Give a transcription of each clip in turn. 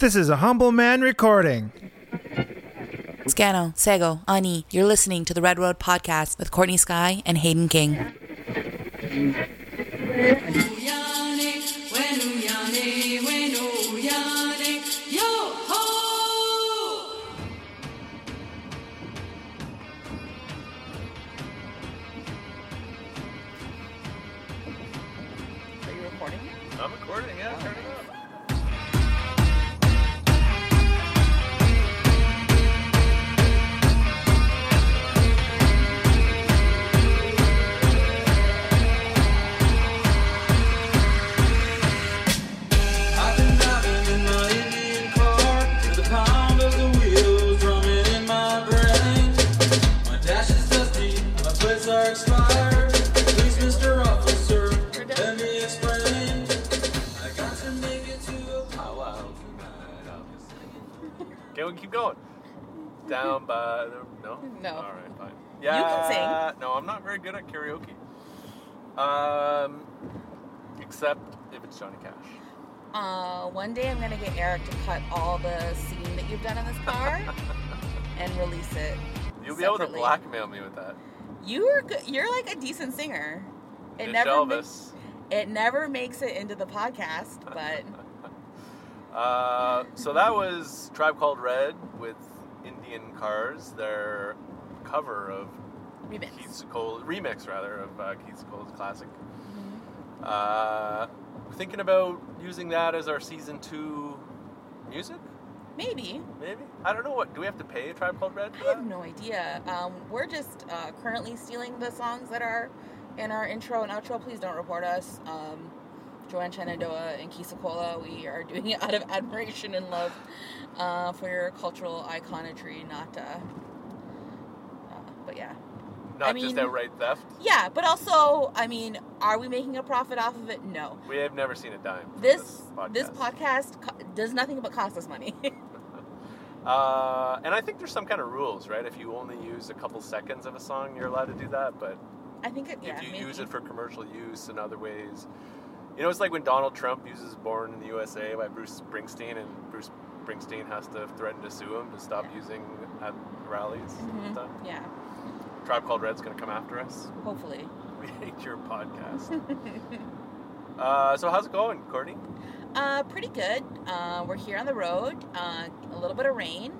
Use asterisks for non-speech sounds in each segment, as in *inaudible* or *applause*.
This is a humble man recording. Scano, Sego, Ani, you're listening to the Red Road Podcast with Courtney Skye and Hayden King. One day I'm gonna get Eric to cut all the scene that you've done in this car *laughs* and release it. You'll be able to blackmail me with that. You're good. You're like a decent singer. It never Elvis. makes it never makes it into the podcast, but *laughs* Uh, so that was Tribe Called Red with Indian Cars, their cover of remix. Keith Secola, remix rather, of uh, Keith Secola's classic. Mm-hmm. Uh, thinking about using that as our season two music, Maybe. maybe? I don't know what. Do we have to pay a Tribe Called Red? I have no idea. Um, we're just uh, currently stealing the songs that are in our intro and outro. Please don't report us. Um, Joanne Shenandoah and Keith Secola, we are doing it out of admiration and love uh, for your cultural iconography, not. Uh, uh, but yeah. Not I just outright theft. Yeah, but also, I mean, are we making a profit off of it? No. We have never seen a dime. from This podcast. this podcast co- does nothing but cost us money. *laughs* Uh, and I think there's some kind of rules, right? If you only use a couple seconds of a song, you're allowed to do that. But I think it. Yeah, if you maybe. use it for commercial use in other ways, you know, it's like when Donald Trump uses "Born in the USA" by Bruce Springsteen, and Bruce Springsteen has to threaten to sue him to stop Yeah. using at rallies. Mhm, and stuff. Yeah, Tribe Called Red's gonna come after us. hopefully. *laughs* We hate your podcast. *laughs* uh, so how's it going, Courtney? Uh, pretty good. Uh, we're here on the road. Uh, a little bit of rain.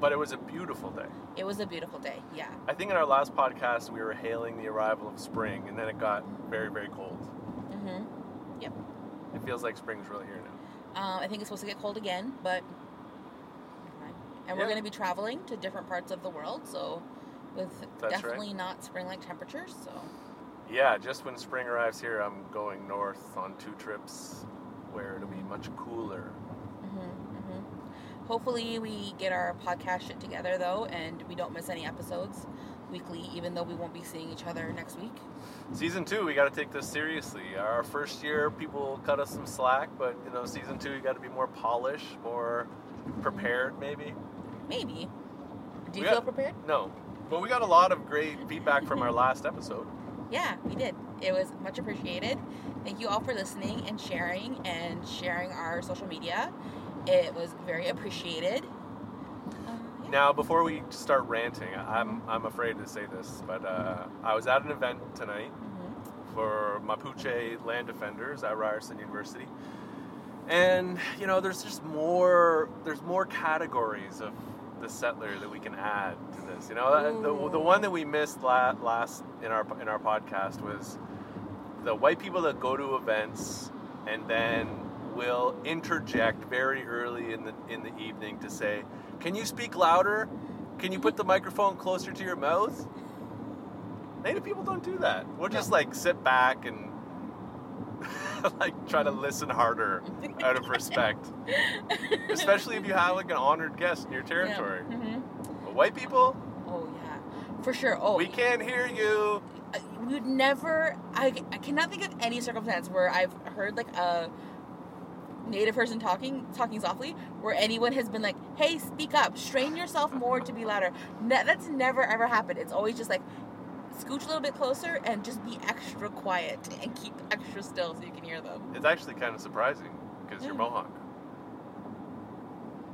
But it was a beautiful day. It was a beautiful day. Yeah. I think in our last podcast we were hailing the arrival of spring, and then it got very, very cold. hmm Yep. It feels like spring's really here now. Um, I think it's supposed to get cold again, but. And we're going to be traveling to different parts of the world, so with That's right. definitely not spring-like temperatures. So Yeah, just when spring arrives here, I'm going north on two trips where it'll be much cooler. hmm hopefully we get our podcast shit together though, and we don't miss any episodes weekly, even though we won't be seeing each other next week. Season two, we got to take this seriously. Our first year, people cut us some slack, but you know, season two, you got to be more polished, more prepared, maybe. Maybe. Do you We feel got- prepared? No, but we got a lot of great feedback from our last episode. Yeah, we did. It was much appreciated. Thank you all for listening and sharing and sharing our social media. It was very appreciated. Yeah. Now, before we start ranting, I'm I'm afraid to say this, but uh, I was at an event tonight Mhm. for Mapuche land defenders at Ryerson University, and you know, there's just more there's more categories of the settler that we can add to this. You know, the, the one that we missed la- last in our in our podcast was the white people that go to events and then will interject very early in the in the evening to say, "Can you speak louder? Can you put the microphone closer to your mouth?" Native people don't do that. We'll just like sit back and *laughs* like try to listen harder out of respect, *laughs* especially if you have like an honored guest in your territory. Yeah. Mhm. But white people, for sure. Oh, we can't hear you. Uh, we would never. I, I cannot think of any circumstance where I've heard like a native person talking talking softly where anyone has been like, "Hey, speak up, strain yourself more to be louder." Ne- that's never ever happened. It's always just like scooch a little bit closer and just be extra quiet and keep extra still so you can hear them. It's actually kind of surprising because you're Mohawk.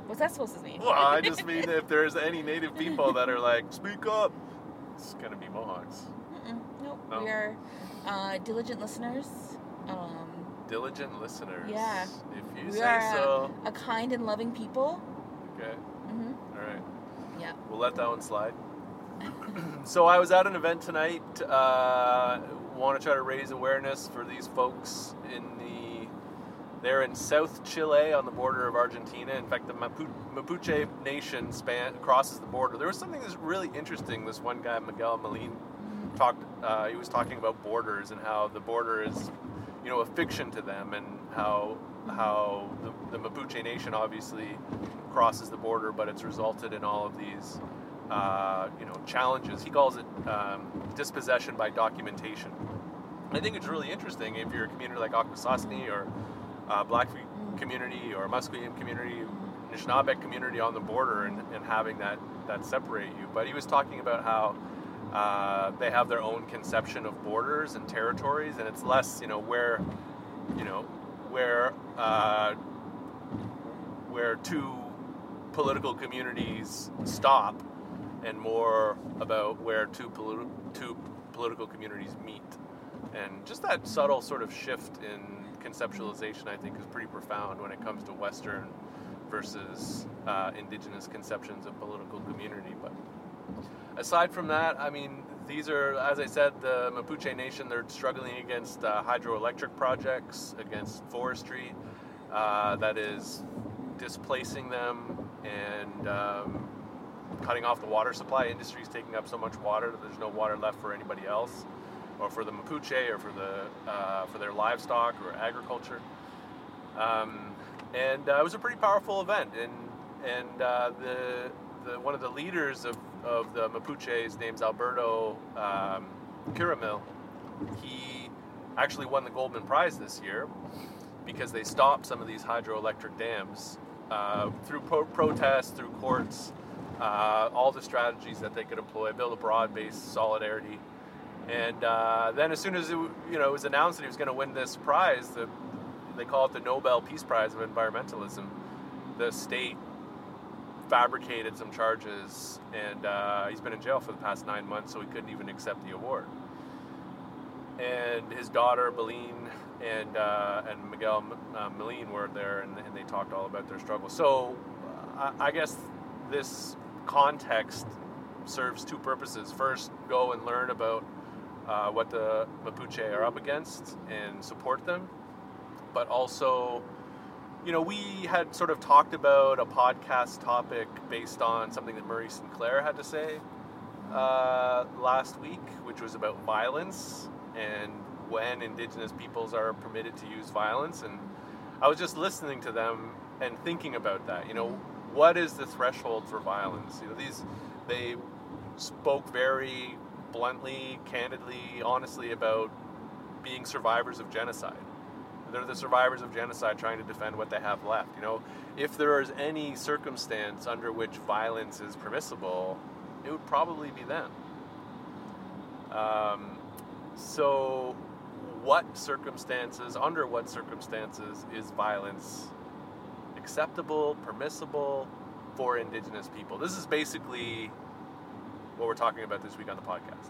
What's that supposed to mean? Well, I just *laughs* mean if there's any native people that are like, speak up, it's gonna be Mohawks. Mm-mm, nope. No. We are uh, diligent listeners. Um, Diligent listeners. Yeah. If you we say so. a kind and loving people. Okay. hmm All right. Yeah. We'll let that one slide. *coughs* so I was at an event tonight. Uh, Want to try to raise awareness for these folks in. They're in South Chile on the border of Argentina. In fact, the Mapu- Mapuche nation span crosses the border. There was something that's really interesting. This one guy, Miguel Malin, talked. Uh, he was talking about borders and how the border is, you know, a fiction to them, and how how the, the Mapuche nation obviously crosses the border, but it's resulted in all of these, uh, you know, challenges. He calls it um, dispossession by documentation. I think it's really interesting if you're a community like Akwesasne or uh, Blackfeet community or Musqueam community, Anishinaabe community on the border, and, and having that that separate you. But he was talking about how. Uh, they have their own conception of borders and territories, and it's less, you know, where, you know, where uh, where two political communities stop, and more about where two two political communities meet, and just that subtle sort of shift in conceptualization, I think, is pretty profound when it comes to Western versus uh, Indigenous conceptions of political community. But aside from that, I mean, these are, as I said, the Mapuche Nation, they're struggling against uh, hydroelectric projects, against forestry uh, that is displacing them and um, cutting off the water supply. Industry is taking up so much water that there's no water left for anybody else, or for the Mapuche, or for the uh, for their livestock or agriculture. Um, and uh, it was a pretty powerful event, and and uh, the the one of the leaders of, of the Mapuches, name's Alberto um, Curamil. He actually won the Goldman Prize this year because they stopped some of these hydroelectric dams uh, through pro- protests, through courts, uh, all the strategies that they could employ, build a broad-based solidarity. And uh, then, as soon as it, you know it was announced that he was going to win this prize, the, they call it the Nobel Peace Prize of Environmentalism. The state fabricated some charges, and uh, he's been in jail for the past nine months, so he couldn't even accept the award. And his daughter, Belén, and uh, and Miguel uh, Meline were there, and, and they talked all about their struggle. So, uh, I, I guess this context serves two purposes. First, go and learn about uh, what the Mapuche are up against and support them, but also you know, we had sort of talked about a podcast topic based on something that Murray Sinclair had to say uh, last week, which was about violence and when Indigenous peoples are permitted to use violence. And I was just listening to them and thinking about that. You know, what is the threshold for violence? You know, these they spoke very bluntly, candidly, honestly about being survivors of genocide. They're the survivors of genocide trying to defend what they have left. You know, if there is any circumstance under which violence is permissible, it would probably be them. Um, so, what circumstances, under what circumstances, is violence acceptable, permissible for Indigenous people? This is basically what we're talking about this week on the podcast.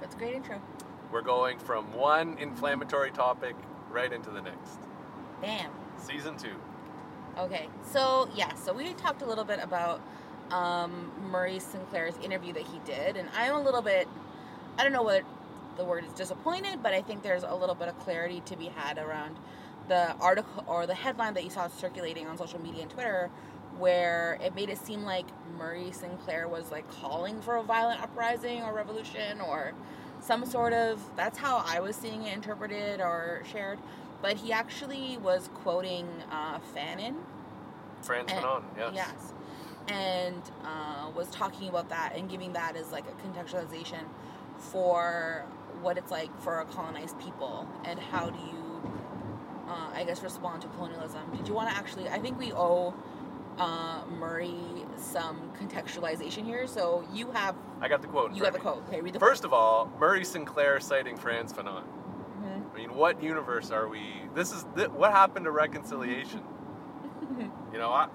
That's a great intro. We're going from one inflammatory topic right into the next. Bam. Season two. Okay, so yeah, so we talked a little bit about um, Murray Sinclair's interview that he did, and I'm a little bit, I don't know what the word is disappointed, but I think there's a little bit of clarity to be had around the article or the headline that you saw circulating on social media and Twitter, where it made it seem like Murray Sinclair was like calling for a violent uprising or revolution or some sort of that's how I was seeing it interpreted or shared. But he actually was quoting uh, Fanon. Frantz And- Fanon, yes. Yes. And uh, was talking about that and giving that as like a contextualization for what it's like for a colonized people and how do you, uh, I guess, respond to colonialism. Did you want to actually? I think we owe uh, Murray some contextualization here. So you have I got the quote. you got the quote. Okay, read the First of all, Murray Sinclair citing Frantz Fanon. quote. Mhm. I mean, what universe are we? This is th- what happened to reconciliation. *laughs* You know, I,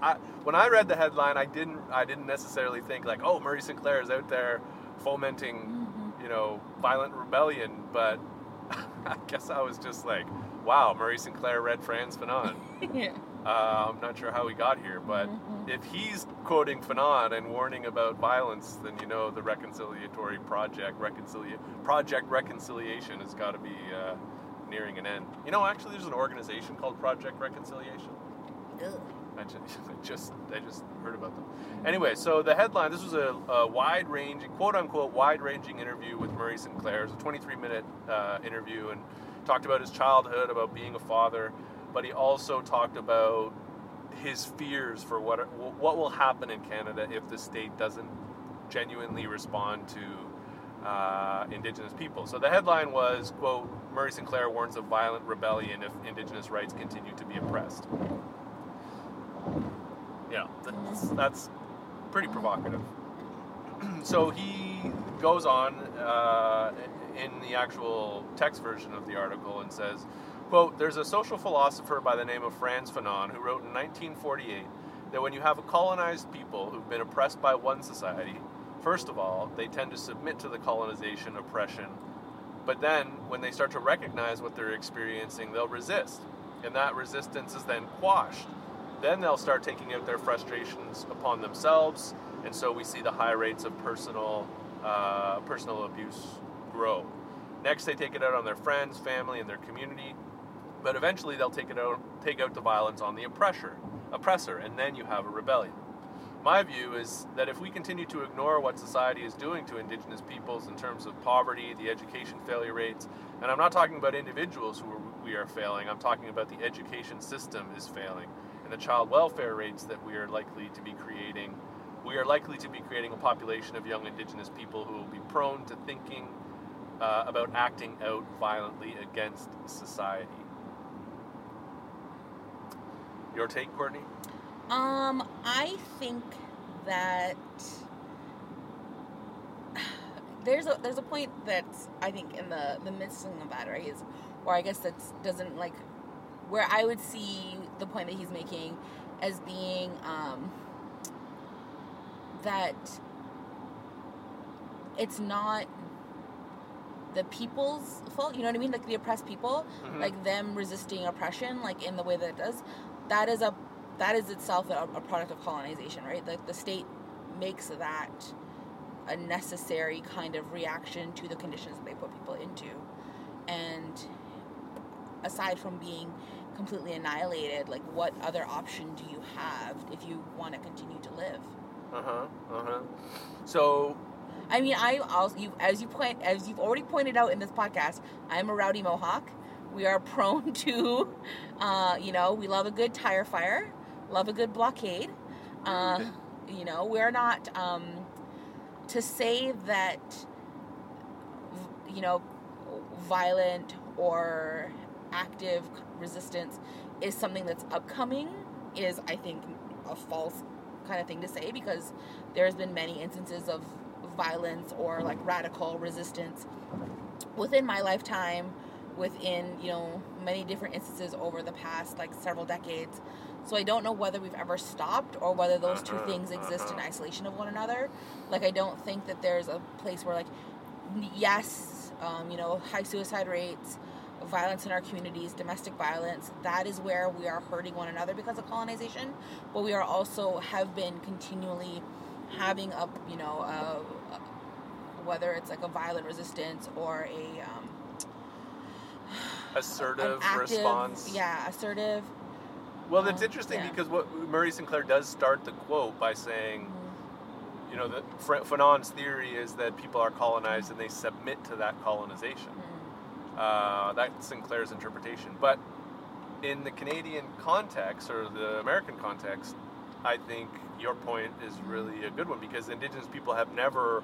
I, when I read the headline, I didn't, I didn't necessarily think like, oh, Murray Sinclair is out there fomenting, you know, violent rebellion. But *laughs* I guess I was just like, wow, Murray Sinclair read Frantz Fanon. *laughs* yeah. Uh, I'm not sure how he got here, but if he's quoting Fanon and warning about violence, then you know the reconciliatory project, reconcilia- project reconciliation, has got to be uh, nearing an end. You know, actually, there's an organization called Project Reconciliation. Ugh. I just, *laughs* I just, I just heard about them. Anyway, so the headline: This was a, a wide-ranging, quote-unquote, wide-ranging interview with Murray Sinclair. It was a 23-minute uh, interview, and talked about his childhood, about being a father, but he also talked about his fears for what what will happen in Canada if the state doesn't genuinely respond to uh, Indigenous people. So the headline was, "quote Murray Sinclair warns of violent rebellion if Indigenous rights continue to be oppressed." Yeah, that's, that's pretty provocative. *clears throat* so he goes on uh, in the actual text version of the article and says, quote, There's a social philosopher by the name of Frantz Fanon who wrote in 1948 that when you have a colonized people who've been oppressed by one society, first of all, they tend to submit to the colonization oppression, but then when they start to recognize what they're experiencing, they'll resist. And that resistance is then quashed. Then they'll start taking out their frustrations upon themselves, and so we see the high rates of personal uh, personal abuse grow. Next, they take it out on their friends, family, and their community, but eventually they'll take it out take out the violence on the oppressor, oppressor, and then you have a rebellion. My view is that if we continue to ignore what society is doing to Indigenous peoples in terms of poverty, the education failure rates, and I'm not talking about individuals who are, we are failing, I'm talking about the education system is failing, and the child welfare rates that we are likely to be creating, we are likely to be creating a population of young Indigenous people who will be prone to thinking uh, about acting out violently against society. Your take, Courtney? Um, I think that there's a there's a point that's I think in the the midst of that right is where I guess that doesn't like where I would see the point that he's making as being um, that it's not the people's fault. You know what I mean? Like the oppressed people, Mhm. like them resisting oppression, like in the way that it does. That is a that is itself a, a product of colonization, right? Like the state makes that a necessary kind of reaction to the conditions that they put people into, and aside from being completely annihilated, like what other option do you have if you want to continue to live? Uh huh. Uh huh. So I mean, I also you as you point as you've already pointed out in this podcast, I'm a rowdy Mohawk. We are prone *laughs* to, uh, you know, we love a good tire fire, love a good blockade. Uh, you know, we're not um, to say that, you know, violent or active resistance is something that's upcoming. Is I think a false kind of thing to say because there's been many instances of violence or like radical resistance within my lifetime within you know many different instances over the past like several decades. So i don't know whether we've ever stopped or whether those two Uh-huh, things exist in uh-huh. isolation of one another. Like i don't think that there's a place where like yes um, you know high suicide rates violence in our communities domestic violence that is where we are hurting one another because of colonization. But we are also have been continually having a you know a, a- whether it's like a violent resistance or a um, assertive active, response. yeah assertive Well, it's Um, interesting yeah. because what Murray Sinclair does start the quote by saying, mm, you know, that Fanon's theory is that people are colonized and they submit to that colonization. mm, Uh, that's Sinclair's interpretation. But in the Canadian context or the American context, I think your point is really a good one because Indigenous people have never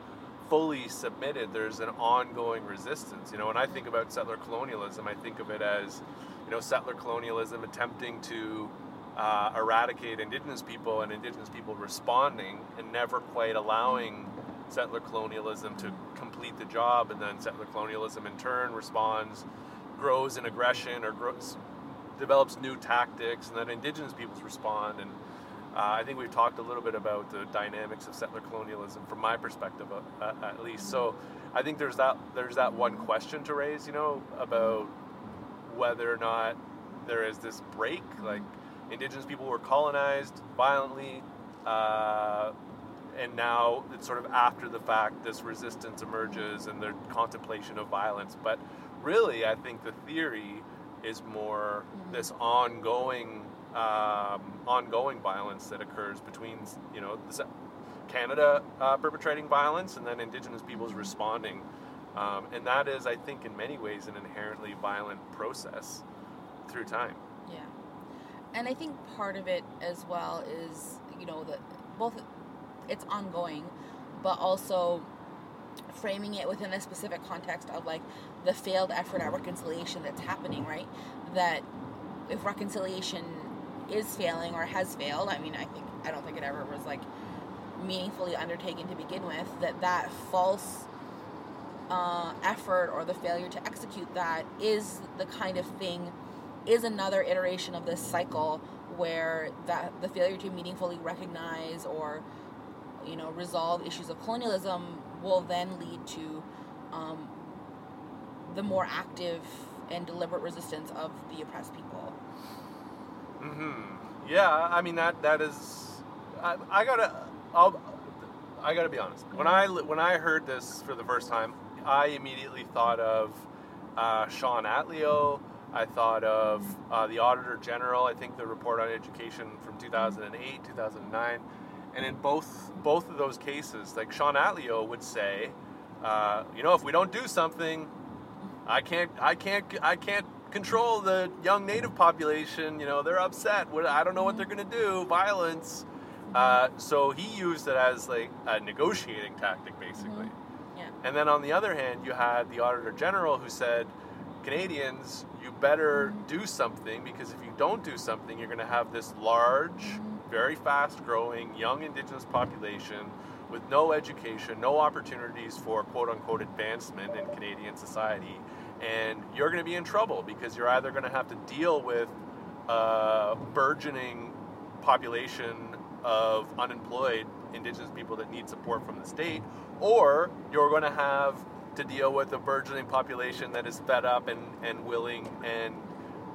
fully submitted. There's an ongoing resistance. You know, when I think about settler colonialism, I think of it as, you know, settler colonialism attempting to uh, eradicate Indigenous people and Indigenous people responding and never quite allowing settler colonialism to complete the job, and then settler colonialism in turn responds, grows in aggression or grows develops new tactics, and then Indigenous peoples respond. And uh, I think we've talked a little bit about the dynamics of settler colonialism from my perspective, uh, uh, at least. So I think there's that there's that one question to raise, you know, about whether or not there is this break, like Indigenous people were colonized violently. Uh, and now it's sort of after the fact this resistance emerges and the contemplation of violence but really i think the theory is more this ongoing um, ongoing violence that occurs between you know canada uh, perpetrating violence and then indigenous peoples responding um, and that is i think in many ways an inherently violent process through time Yeah. And I think part of it as well is, you know, that both it's ongoing, but also framing it within a specific context of like the failed effort at reconciliation that's happening, right? That if reconciliation is failing or has failed, I mean, I think I don't think it ever was like meaningfully undertaken to begin with, that that false uh, effort or the failure to execute that is the kind of thing is another iteration of this cycle where that the failure to meaningfully recognize or you know resolve issues of colonialism will then lead to um, the more active and deliberate resistance of the oppressed people. Hmm Yeah, I mean that that is. I, I gotta. I'll. I gotta be honest. When I when I heard this for the first time, I immediately thought of uh, Shawn Atleo. I thought of uh, the Auditor General. I think the report on education from 2008, 2009, and in both both of those cases, like Shawn Atleo would say, uh, you know, if we don't do something, I can't, I can't, I can't control the young native population. You know, they're upset. What I don't know what they're mm-hmm. gonna do. Violence. Mm-hmm. Uh, so he used it as like a negotiating tactic, basically. Mm-hmm. Yeah. And then on the other hand, you had the Auditor General who said, Canadians, you better do something because if you don't do something, you're going to have this large, very fast growing young Indigenous population with no education, no opportunities for quote unquote advancement in Canadian society. And you're going to be in trouble because you're either going to have to deal with a burgeoning population of unemployed Indigenous people that need support from the state, or you're going to have to deal with a burgeoning population that is fed up and, and willing and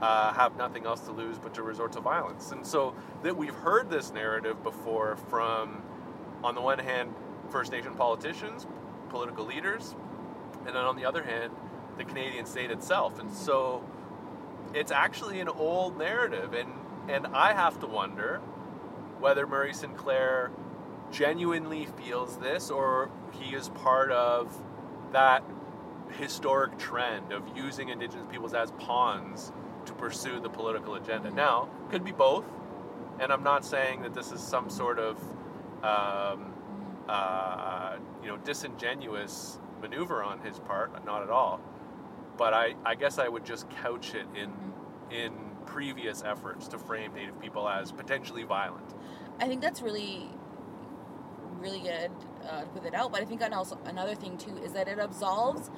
uh, have nothing else to lose but to resort to violence. And so that we've heard this narrative before from, on the one hand, First Nation politicians, political leaders, and then on the other hand, the Canadian state itself. And so it's actually an old narrative, and and I have to wonder whether Murray Sinclair genuinely feels this or he is part of that historic trend of using indigenous peoples as pawns to pursue the political agenda. Now, could be both, and I'm not saying that this is some sort of um, uh, you know disingenuous maneuver on his part, not at all. But I, I guess I would just couch it in in previous efforts to frame Native people as potentially violent. I think that's really, really good uh, to put it out. But I think also another thing too is that it absolves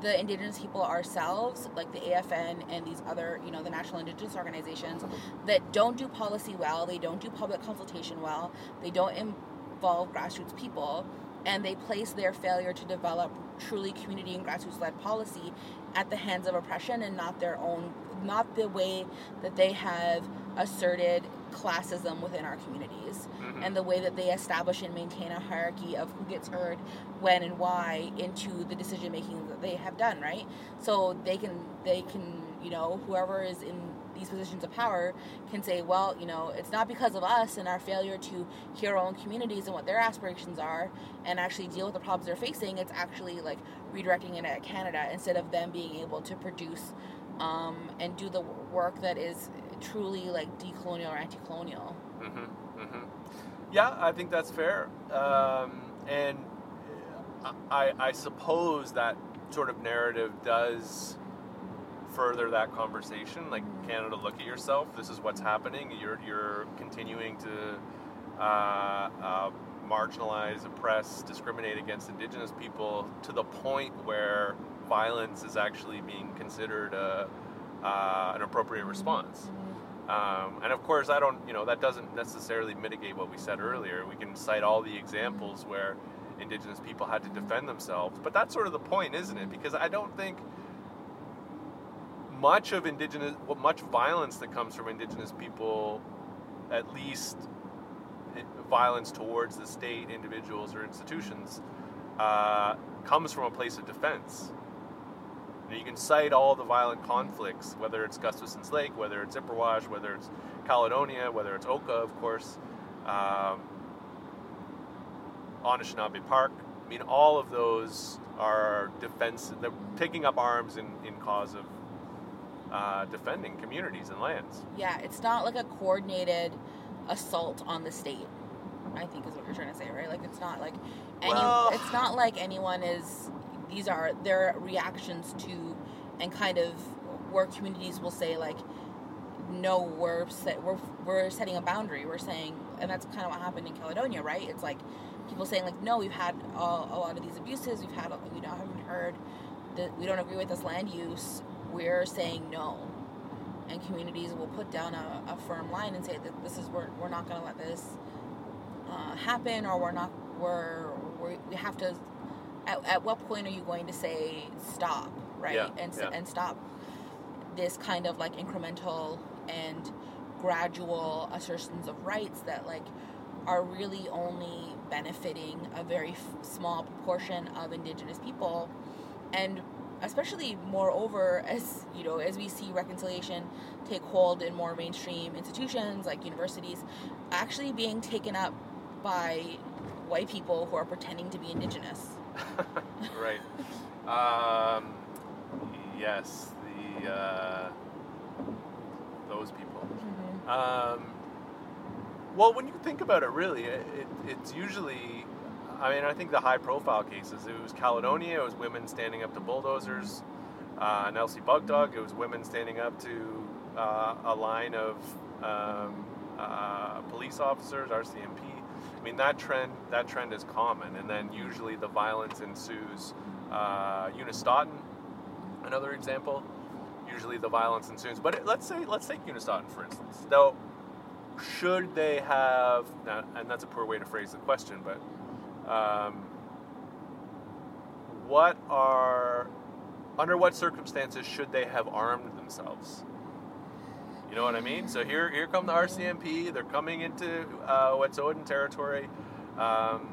the Indigenous people ourselves, like the AFN and these other, you know, the national Indigenous organizations that don't do policy well, they don't do public consultation well, they don't involve grassroots people, and they place their failure to develop truly community and grassroots led policy at the hands of oppression and not their own, not the way that they have asserted classism within our communities mm-hmm. and the way that they establish and maintain a hierarchy of who gets heard when and why into the decision making that they have done right? So they can they can you know whoever is in these positions of power can say well you know it's not because of us and our failure to hear our own communities and what their aspirations are and actually deal with the problems they're facing it's actually like redirecting it at canada instead of them being able to produce um, and do the work that is truly like decolonial or anti-colonial Mm-hmm, mm-hmm. Yeah, I think that's fair. Um, and I, I suppose that sort of narrative does further that conversation. Like Canada, look at yourself. This is what's happening. You're you're continuing to uh, uh, marginalize, oppress, discriminate against Indigenous people to the point where violence is actually being considered a uh, an appropriate response. Um, and of course, I don't, you know, that doesn't necessarily mitigate what we said earlier. We can cite all the examples where Indigenous people had to defend themselves, but that's sort of the point, isn't it? Because I don't think much of Indigenous, well, much violence that comes from Indigenous people, at least eh, violence towards the state, individuals, or institutions, uh, comes from a place of defense. You, know, you can cite all the violent conflicts, whether it's Gustafsen's Lake, whether it's Ipperwash, whether it's Caledonia, whether it's Oka, of course, um, Anishinaabe Park. I mean, all of those are defense. They're taking up arms in, in cause of uh, defending communities and lands. Yeah, it's not like a coordinated assault on the state. I think is what you're trying to say, right? Like it's not like any. Well- it's not like anyone is. These are their reactions to, and kind of where communities will say like, no, we're set, we're we're setting a boundary. We're saying, and that's kind of what happened in Caledonia, right? It's like people saying like, no, we've had a, a lot of these abuses. We've had we now haven't heard that we don't agree with this land use. We're saying no. And communities will put down a, a firm line and say that this is we're, we're not going to let this uh, happen or we're not we're, we're we have to at, at what point are you going to say stop right? Yeah, and yeah. and stop this kind of like incremental and gradual assertions of rights that like are really only benefiting a very f- small proportion of indigenous people. And especially moreover as you know as we see reconciliation take hold in more mainstream institutions like universities actually being taken up by white people who are pretending to be indigenous *laughs* right. Um, yes, the uh, those people. Um, well, when you think about it, really, it, it, it's usually. I mean, I think the high-profile cases. It was Caledonia. It was women standing up to bulldozers. Uh, Elsipogtog. It was women standing up to uh, a line of um, uh, police officers, RCMP. I mean, that trend that trend is common, and then usually the violence ensues. Uh, another example. Usually the violence ensues. But let's say let's take Unistoten for instance. Now, should they have? And that's a poor way to phrase the question, but um, what are under what circumstances should they have armed themselves? You know what I mean? So here, here come the RCMP. They're coming into uh, territory, um,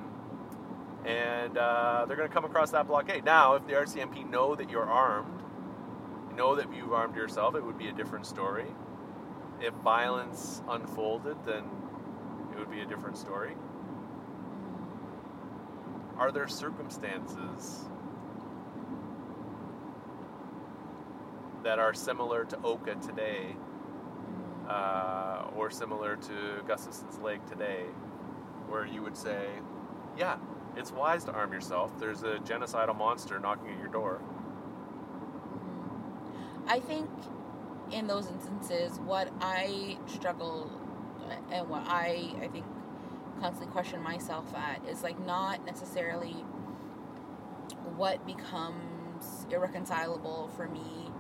and uh, they're going to come across that blockade. Now, if the RCMP know that you're armed, know that you've armed yourself, it would be a different story. If violence unfolded, then it would be a different story. Are there circumstances that are similar to Oka today, uh, or similar to Gustafsen's Lake today, where you would say, yeah, it's wise to arm yourself. There's a genocidal monster knocking at your door. I think in those instances, what I struggle and what I I think constantly question myself at is like not necessarily what becomes irreconcilable for me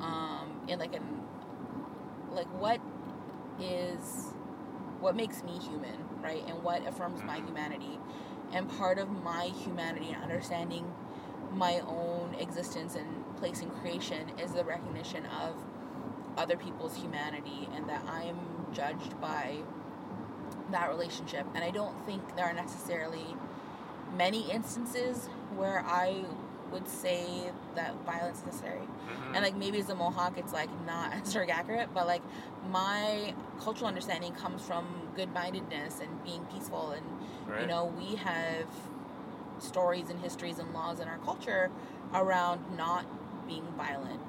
um in like an like what is what makes me human right and what affirms my humanity. And part of my humanity and understanding my own existence and place in creation is the recognition of other people's humanity and that I'm judged by that relationship. And I don't think there are necessarily many instances where I would say that violence is necessary. Mm-hmm. And like maybe as a Mohawk, it's like not *laughs* historic accurate, but like my cultural understanding comes from good mindedness and being peaceful. And you know, we have stories and histories and laws in our culture around not being violent.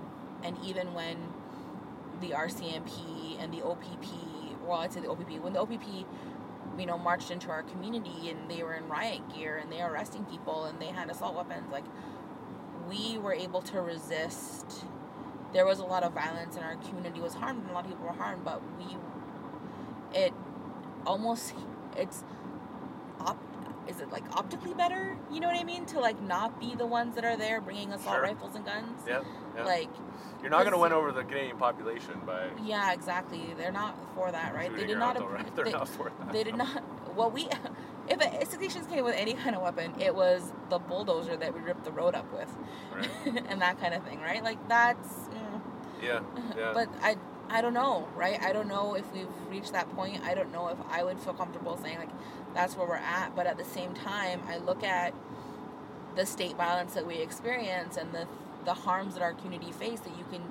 And even when the RCMP and the OPP, well, I'd say the OPP, when the OPP, you know, marched into our community and they were in riot gear and they were arresting people and they had assault weapons, like, we were able to resist. There was a lot of violence and our community was harmed and a lot of people were harmed, but we, it almost, it's, op, is it like optically better? You know what I mean? To like not be the ones that are there bringing assault Sure. rifles and guns. Yeah, yeah. Like You're not going to win over the Canadian population by. Yeah, exactly. They're not for that, right? They did not. the right. *laughs* They're they, not for that. They did not. Well, we. *laughs* If a Six came with any kind of weapon, it was the bulldozer that we ripped the road up with, Right. *laughs* and that kind of thing, right? Like that's. mm. Yeah, yeah. But I, I don't know, right? I don't know if we've reached that point. I don't know if I would feel comfortable saying like that's where we're at. But at the same time, I look at the state violence that we experience and the the harms that our community face that you can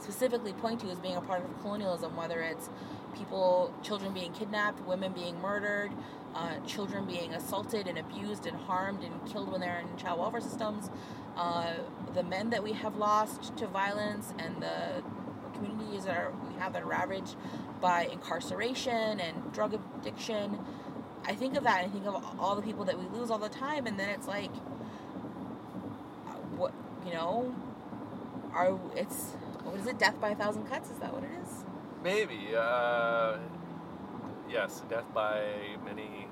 specifically point to as being a part of colonialism, whether it's people, children being kidnapped, women being murdered, uh, children being assaulted and abused and harmed and killed when they're in child welfare systems, uh, the men that we have lost to violence, and the communities that are, we have that are ravaged by incarceration and drug addiction. I think of that and I think of all the people that we lose all the time, and then it's like, you know, are it's what is it? Death by a thousand cuts? Is that what it is? Maybe. Uh, yes, death by many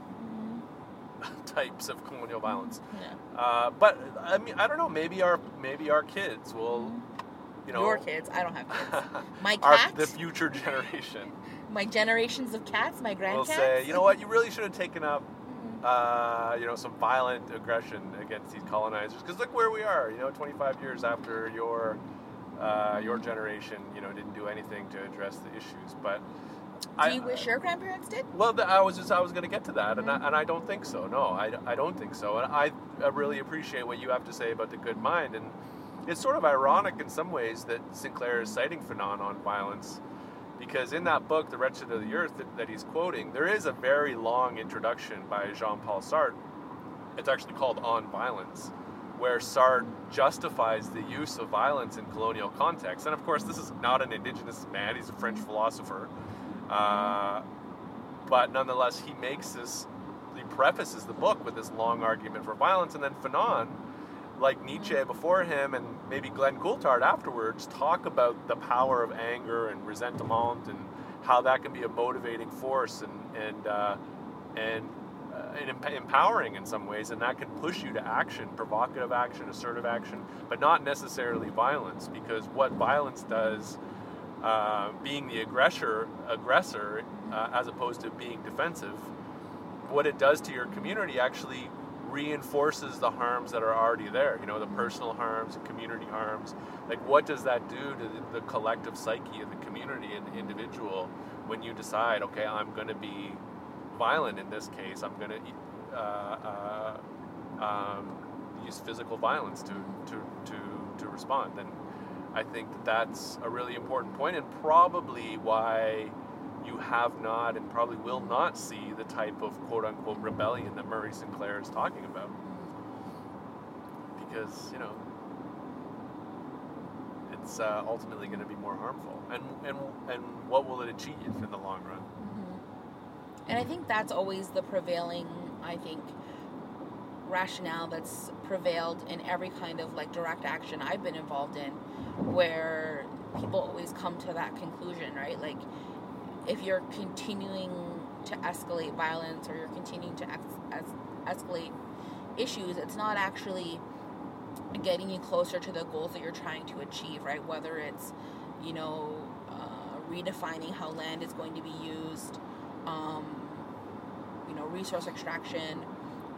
*laughs* types of colonial violence. Yeah. Uh, but I mean, I don't know. Maybe our maybe our kids will, you know, Your kids. I don't have kids. *laughs* My our, the future generation *laughs* my generations of cats. My grandcats. will say, you know what, you really should have taken up, uh, you know, some violent aggression against these colonizers. Because look where we are. You know, 25 years after your uh, your generation, you know, didn't do anything to address the issues. But Do you wish your grandparents did? Well, the, I was just I was going to get to that, and I, and I don't think so. No, I, I don't think so. And I, I really appreciate what you have to say about the good mind, and it's sort of ironic in some ways that Sinclair is citing Fanon on violence, because in that book, The Wretched of the Earth, that, that he's quoting, there is a very long introduction by Jean-Paul Sartre. It's actually called On Violence, where Sartre justifies the use of violence in colonial context. And of course, this is not an indigenous man; he's a French philosopher. Uh, but nonetheless, he makes this, he prefaces the book with this long argument for violence, and then Fanon, like Nietzsche before him, and maybe Glenn Coulthard afterwards, talk about the power of anger and resentment and how that can be a motivating force and and uh, and, uh, empowering in some ways, and that can push you to action, provocative action, assertive action, but not necessarily violence, because what violence does uh, being the aggressor, aggressor uh, as opposed to being defensive, what it does to your community actually reinforces the harms that are already there. You know, the personal harms, the community harms. Like, what does that do to the, the collective psyche of the community and the individual when you decide, okay, I'm going to be violent in this case. I'm going to uh, uh, um, use physical violence to to to to respond. And I think that that's a really important point, and probably why you have not and probably will not see the type of quote unquote rebellion that Murray Sinclair is talking about. Because, you know, it's uh, ultimately going to be more harmful. And, and, and what will it achieve in the long run? And I think that's always the prevailing, I think, rationale that's prevailed in every kind of like direct action I've been involved in, where people always come to that conclusion, right? Like, if you're continuing to escalate violence or you're continuing to ex- es- escalate issues, it's not actually getting you closer to the goals that you're trying to achieve, right? Whether it's, you know, uh, redefining how land is going to be used, um, know, resource extraction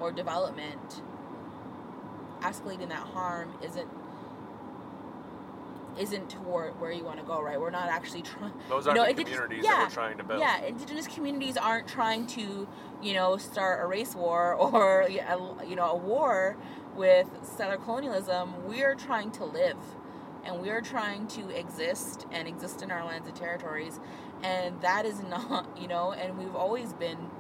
or development, escalating that harm isn't isn't toward where you want to go, right? We're not actually trying. Those aren't know, the communities yeah, that we're trying to build. Yeah, indigenous communities aren't trying to, you know, start a race war *laughs* or you know a war with settler colonialism. We are trying to live, and we are trying to exist and exist in our lands and territories, and that is not, you know, and we've always been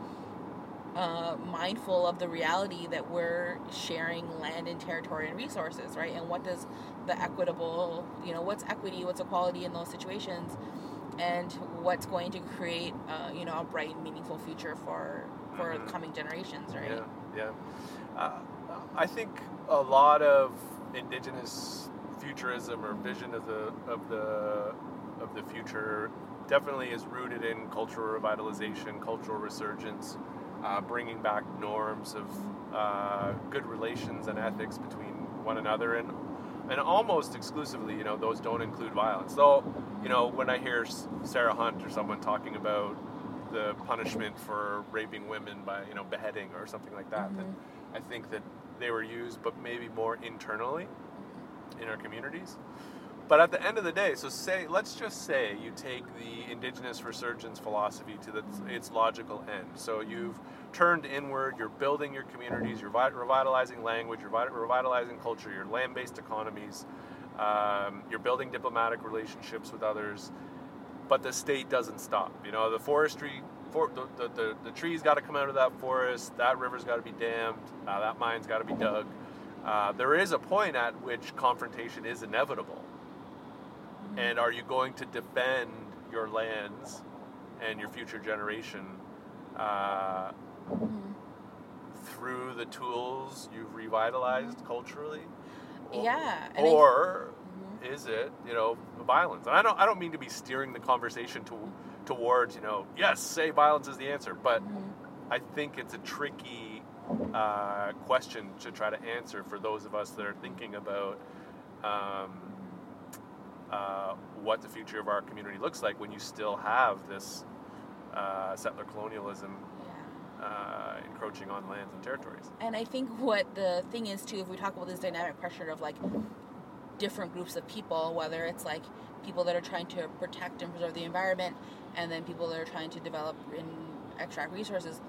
uh, mindful of the reality that we're sharing land and territory and resources, right? And what does the equitable, you know, what's equity, what's equality in those situations, and what's going to create, uh, you know, a bright, meaningful future for for Mhm. coming generations, right? Yeah, yeah. Uh, I think a lot of indigenous futurism or vision of the of the of the future definitely is rooted in cultural revitalization, cultural resurgence, uh, bringing back norms of uh, good relations and ethics between one another, and and almost exclusively, you know, those don't include violence. Though, you know, when I hear Sarah Hunt or someone talking about the punishment for raping women by, you know, beheading or something like that, then I think that they were used, but maybe more internally in our communities. But at the end of the day, so say, let's just say you take the indigenous resurgence philosophy to the, its logical end. So you've turned inward, you're building your communities, you're vi- revitalizing language, you're vi- revitalizing culture, your land based economies, um, you're building diplomatic relationships with others, but the state doesn't stop. You know, the forestry, for, the, the, the, the trees got to come out of that forest, that river's got to be dammed, uh, that mine's got to be dug. Uh, there is a point at which confrontation is inevitable. And are you going to defend your lands and your future generation uh, through the tools you've revitalized culturally? Or- Yeah, and I- Or is it, you know, violence? And I don't, I don't mean to be steering the conversation to, towards, you know, yes, say violence is the answer, but I think it's a tricky uh, question to try to answer for those of us that are thinking about um, uh, what the future of our community looks like when you still have this uh, settler colonialism uh, encroaching on lands and territories. And I think what the thing is too, if we talk about this dynamic pressure of like different groups of people, whether it's like people that are trying to protect and preserve the environment, and then people that are trying to develop and extract resources,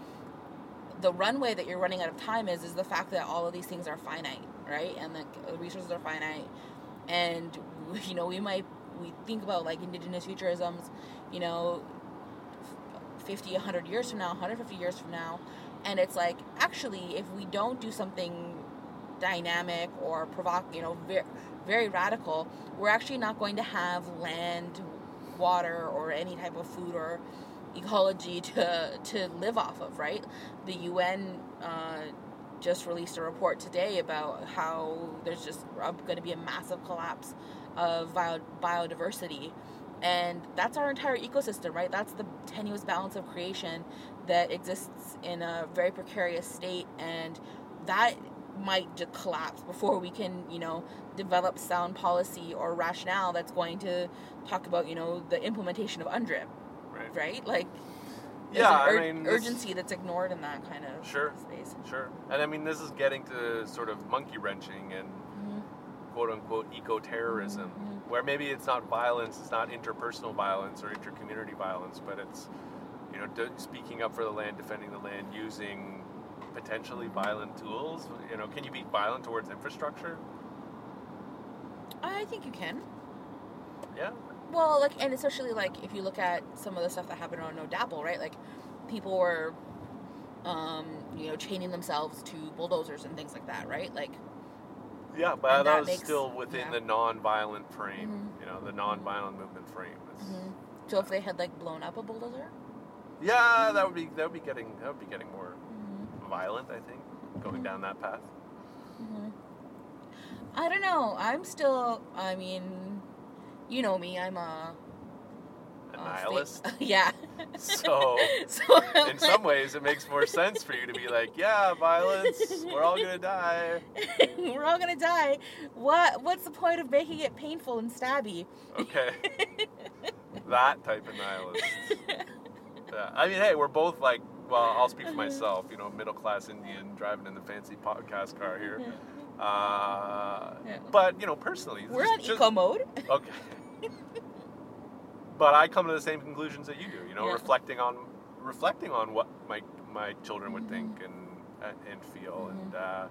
the runway that you're running out of time is is the fact that all of these things are finite, right? And the the resources are finite, and *laughs* you know we might we think about like indigenous futurisms, you know, 50, 100 years from now, 150 years from now, and it's like actually if we don't do something dynamic or provoke, you know, very, very radical, we're actually not going to have land, water, or any type of food or ecology *laughs* to to live off of, right? The UN uh, just released a report today about how there's just going to be a massive collapse of bio- biodiversity. And that's our entire ecosystem, right? That's the tenuous balance of creation that exists in a very precarious state. And that might just collapse before we can, you know, develop sound policy or rationale that's going to talk about, you know, the implementation of UNDRIP, Right. right? Like, there's Yeah, an I mean, urgency that's ignored in that kind of Sure. space. Sure. And I mean, this is getting to sort of monkey wrenching and quote unquote eco terrorism, where maybe it's not violence, it's not interpersonal violence or intercommunity violence, but it's, you know, speaking up for the land, defending the land, using potentially violent tools. You know, can you be violent towards infrastructure? I think you can. Yeah. Well, like, and especially like if you look at some of the stuff that happened on No DAPL, right? Like, people were, um, you know, chaining themselves to bulldozers and things like that, right? Like, Yeah, but that, was makes- still within yeah. the non-violent frame. Mm-hmm. You know, the non-violent movement frame. It's, mm-hmm. so if they had like blown up a bulldozer, Yeah, that would be that would be getting that would be getting more mm-hmm. violent. I think going down that path. I don't know. I'm still. I mean, you know me. I'm a. A nihilist. *laughs* yeah. So, *laughs* so in some ways, it makes more sense for you to be like, yeah, violence. We're all gonna die. *laughs* we're all gonna die. What? What's the point of making it painful and stabby? Okay. that type of nihilist. Yeah. I mean, hey, we're both like. Well, I'll speak for myself. You know, middle class Indian driving in the fancy podcast car here. Uh, Yeah. but you know, personally, We're just- on just- eco mode. Okay. But I come to the same conclusions that you do. You know, Yeah. reflecting on reflecting on what my my children would think Mm-hmm. and uh, and feel, and uh,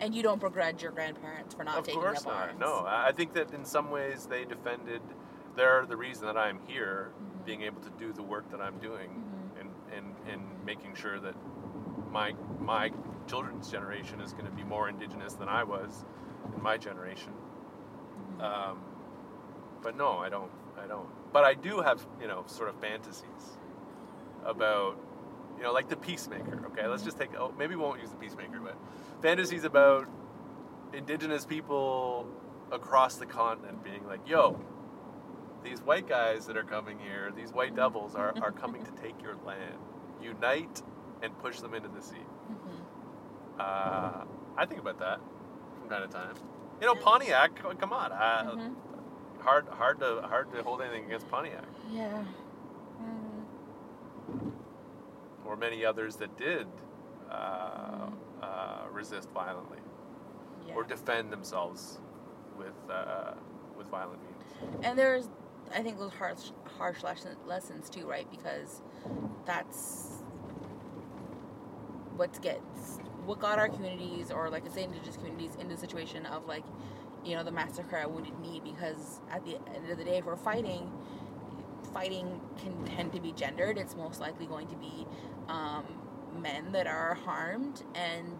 And you don't begrudge your grandparents for not of taking course up not. arms. No, I think that in some ways they defended. They're the reason that I'm here, Mm-hmm. being able to do the work that I'm doing, and and and making sure that my my children's generation is going to be more indigenous than I was in my generation. Mm-hmm. Um, but no, I don't. I don't. But I do have, you know, sort of fantasies about, you know, like the peacemaker. Okay, let's just take. Oh, maybe we won't use the peacemaker, but fantasies about indigenous people across the continent being like, "Yo, these white guys that are coming here, these white devils are are coming to take your land. Unite and push them into the sea." Mm-hmm. Uh, I think about that from time to time. You know, Pontiac. Come on, uh, Mhm. Hard, hard to, hard to hold anything against Pontiac, Yeah. Mm. or many others that did uh, uh, resist violently Yeah. or defend themselves with uh, with violent means. And there's, I think, those harsh, harsh lesson, lessons too, right? Because that's what gets what got our communities, or like I say, indigenous communities, into the situation of like, you know, the massacre at Wounded Knee. Because at the end of the day, if we're fighting, fighting can tend to be gendered. It's most likely going to be um, men that are harmed, and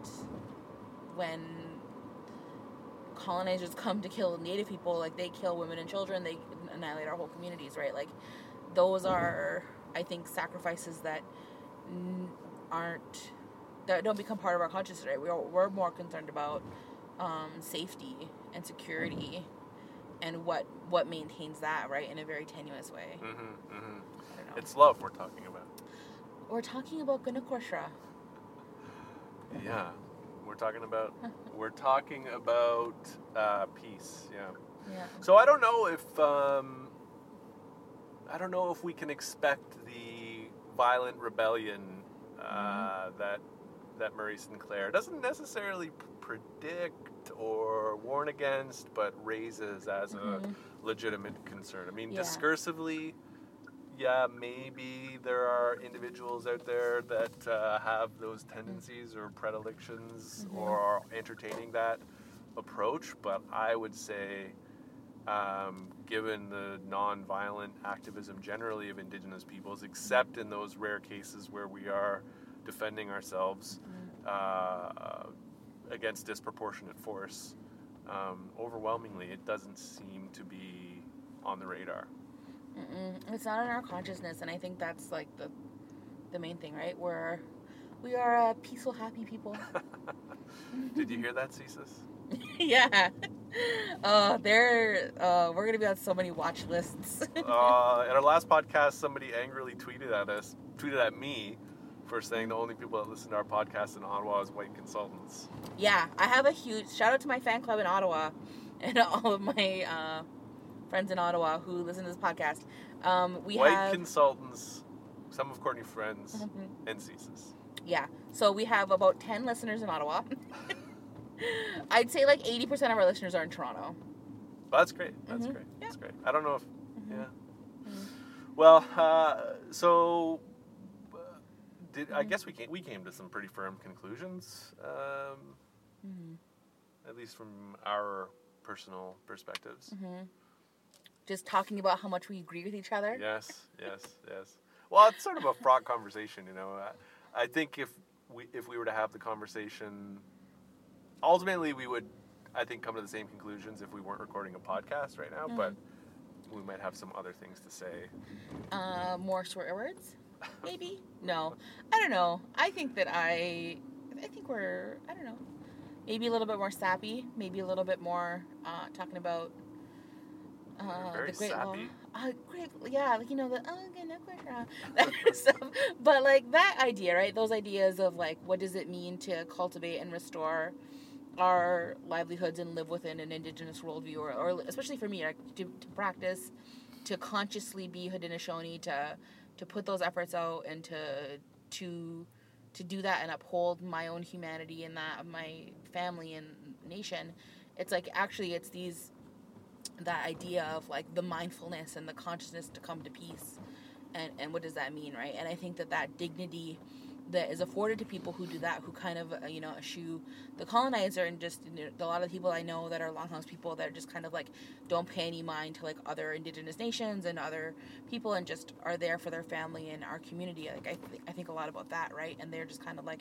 when colonizers come to kill native people like they kill women and children they annihilate our whole communities right like those are i think sacrifices that n- aren't that don't become part of our consciousness right we're, we're more concerned about um, safety and security and what what maintains that right in a very tenuous way hmm hmm don't know. It's love we're talking about. we're talking about Gunakoshra. Yeah, we're talking about *laughs* we're talking about uh, peace. Yeah. yeah So I don't know if um, I don't know if we can expect the violent rebellion uh, that that Murray Sinclair doesn't necessarily p- predict or warn against, but raises as Mhm. a legitimate concern. I mean, Yeah. discursively, yeah, maybe there are individuals out there that uh, have those tendencies or predilections Mhm. or are entertaining that approach, but I would say, um, given the non-violent activism generally of Indigenous peoples, except in those rare cases where we are defending ourselves uh, against disproportionate force, um, overwhelmingly, it doesn't seem to be on the radar. Mm-mm. It's not in our consciousness, and I think that's like the the main thing, right? We're we are a peaceful, happy people. *laughs* *laughs* Did you hear that, CSIS? *laughs* yeah. Uh, they're uh, we're gonna be on so many watch lists. uh, in our last podcast, somebody angrily tweeted at us, tweeted at me, for saying the only people that listen to our podcast in Ottawa is white consultants. yeah, I have a huge shout out to my fan club in Ottawa *laughs* and all of my uh, friends in Ottawa who listen to this podcast. Um, we white have consultants, some of Courtney's friends, Mhm. and CSIS. yeah, so we have about ten listeners in Ottawa. *laughs* I'd say like eighty percent of our listeners are in Toronto. But that's great. That's Mhm. great. Yeah. That's great. I don't know if, Mhm. yeah. Mhm. Well, uh, so did I guess we came we came to some pretty firm conclusions, um, Mhm. at least from our personal perspectives. Mhm. Just talking about how much we agree with each other. Yes, *laughs* yes, yes. Well, it's sort of a fraught conversation, you know. I, I think if we if we were to have the conversation, ultimately we would, I think, come to the same conclusions if we weren't recording a podcast right now. But we might have some other things to say. Uh, more swear words, maybe. no, I don't know. I think that I, I think we're, I don't know, maybe a little bit more sappy, maybe a little bit more uh, talking about uh, very the Great sappy. Law. Uh, great, yeah, like you know the oh, okay, no question, that kind of stuff. But like that idea, right? Those ideas of like what does it mean to cultivate and restore our livelihoods and live within an indigenous worldview, or, or especially for me, like to, to practice, to consciously be Haudenosaunee, to to put those efforts out and to to to do that and uphold my own humanity and that of my family and nation. It's like actually it's these that idea of like the mindfulness and the consciousness to come to peace and and what does that mean right and i think that that dignity that is afforded to people who do that who kind of uh, you know eschew the colonizer and just you know, a lot of the people i know that are longhouse people that are just kind of like don't pay any mind to like other indigenous nations and other people and just are there for their family and our community. Like i, th- I think a lot about that right? And they're just kind of like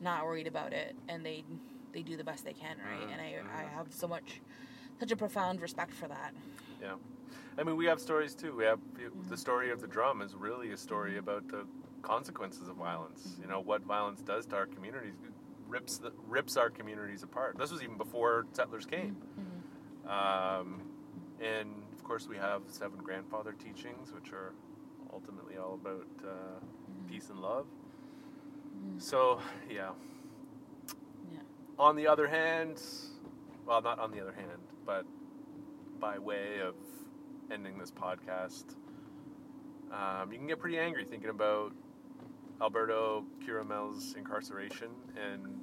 not worried about it and they they do the best they can right? Mhm, and i i mhm. have so much such a profound respect for that. Yeah, I mean, we have stories too. We have the story of the drum is really a story about the consequences of violence. You know what violence does to our communities, It rips the, rips our communities apart. This was even before settlers came. Um, and of course, we have seven grandfather teachings, which are ultimately all about uh, peace and love. So, yeah. Yeah. On the other hand, well, not on the other hand, but by way of ending this podcast, um, you can get pretty angry thinking about Alberto Curamil's incarceration and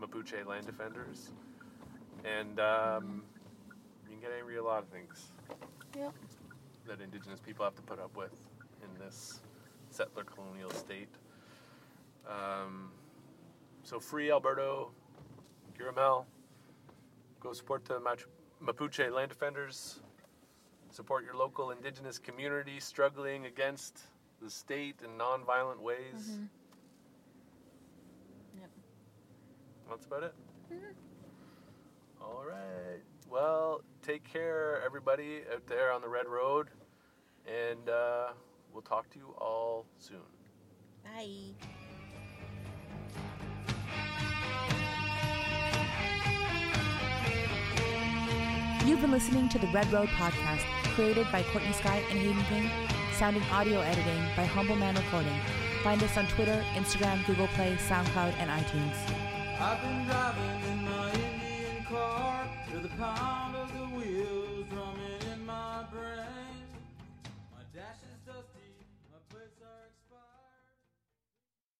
Mapuche land defenders. And um, you can get angry at a lot of things Yep. that Indigenous people have to put up with in this settler colonial state. Um, so free Alberto Curamel. Go support the Mapuche land defenders. Support your local Indigenous community struggling against the state in non-violent ways. Yep. That's about it. All right. Well, take care, everybody out there on the red road, and uh, we'll talk to you all soon. Bye. You've been listening to the Red Road Podcast, created by Courtney Skye and Hayden King, sound and audio editing by Humble Man Recording. Find us on Twitter, Instagram, Google Play, SoundCloud, and iTunes. I've been driving in my Indian car to the pound of the wheels